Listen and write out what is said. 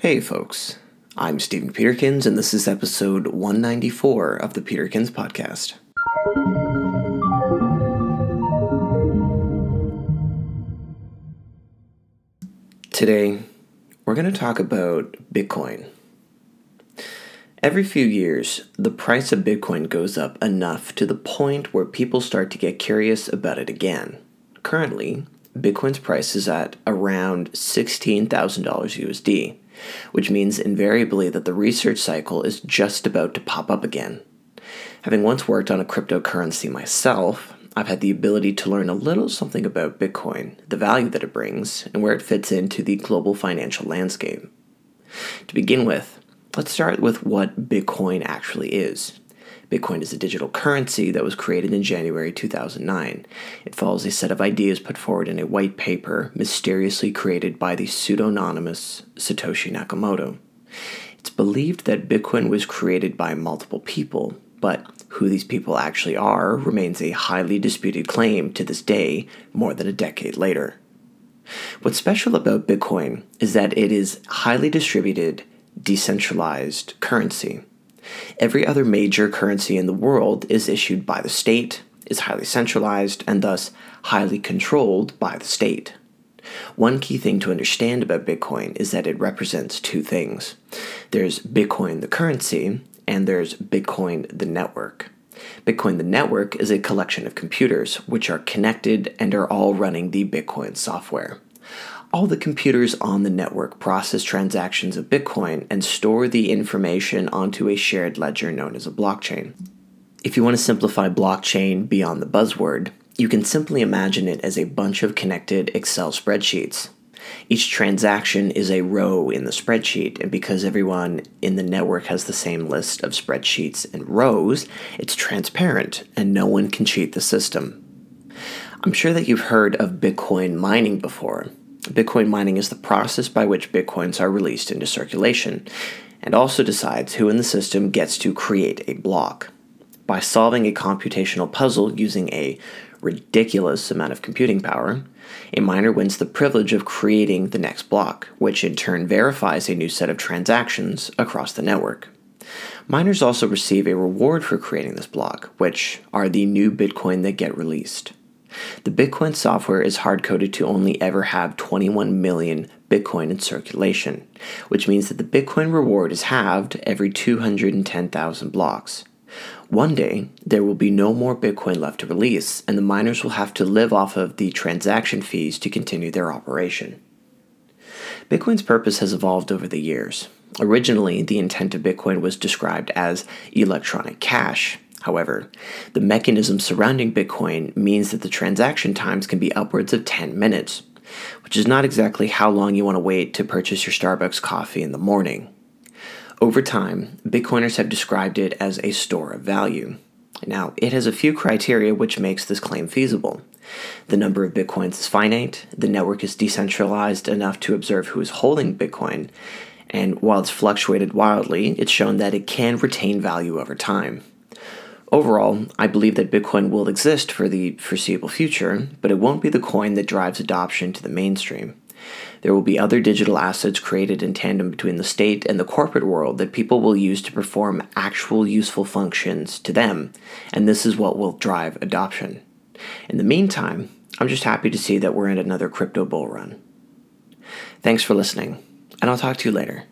Hey, folks. I'm Stephen Peterkins, and this is episode 194 of the Peterkins Podcast. Today, we're going to talk about Bitcoin. Every few years, the price of Bitcoin goes up enough to the point where people start to get curious about it again. Currently, Bitcoin's price is at around $16,000 USD which means invariably that the research cycle is just about to pop up again. Having once worked on a cryptocurrency myself, I've had the ability to learn a little something about Bitcoin, the value that it brings, and where it fits into the global financial landscape. To begin with, let's start with what Bitcoin actually is. Bitcoin is a digital currency that was created in January 2009. It follows a set of ideas put forward in a white paper mysteriously created by the pseudonymous Satoshi Nakamoto. It's believed that Bitcoin was created by multiple people, but who these people actually are remains a highly disputed claim to this day, more than a decade later. What's special about Bitcoin is that it is highly distributed, decentralized currency. Every other major currency in the world is issued by the state, is highly centralized, and thus highly controlled by the state. One key thing to understand about Bitcoin is that it represents two things there's Bitcoin, the currency, and there's Bitcoin, the network. Bitcoin, the network, is a collection of computers which are connected and are all running the Bitcoin software all the computers on the network process transactions of Bitcoin and store the information onto a shared ledger known as a blockchain. If you want to simplify blockchain beyond the buzzword, you can simply imagine it as a bunch of connected Excel spreadsheets. Each transaction is a row in the spreadsheet, and because everyone in the network has the same list of spreadsheets and rows, it's transparent and no one can cheat the system. I'm sure that you've heard of Bitcoin mining before, Bitcoin mining is the process by which Bitcoins are released into circulation and also decides who in the system gets to create a block. By solving a computational puzzle using a ridiculous amount of computing power, a miner wins the privilege of creating the next block, which in turn verifies a new set of transactions across the network. Miners also receive a reward for creating this block, which are the new Bitcoin that get released. The Bitcoin software is hard coded to only ever have 21 million Bitcoin in circulation, which means that the Bitcoin reward is halved every 210,000 blocks. One day, there will be no more Bitcoin left to release, and the miners will have to live off of the transaction fees to continue their operation. Bitcoin's purpose has evolved over the years. Originally, the intent of Bitcoin was described as electronic cash, However, the mechanism surrounding Bitcoin means that the transaction times can be upwards of 10 minutes, which is not exactly how long you want to wait to purchase your Starbucks coffee in the morning. Over time, Bitcoiners have described it as a store of value. Now, it has a few criteria which makes this claim feasible. The number of Bitcoins is finite, the network is decentralized enough to observe who is holding Bitcoin, and while it's fluctuated wildly, it's shown that it can retain value over time. Overall, I believe that Bitcoin will exist for the foreseeable future, but it won't be the coin that drives adoption to the mainstream. There will be other digital assets created in tandem between the state and the corporate world that people will use to perform actual useful functions to them, and this is what will drive adoption. In the meantime, I'm just happy to see that we're in another crypto bull run. Thanks for listening, and I'll talk to you later.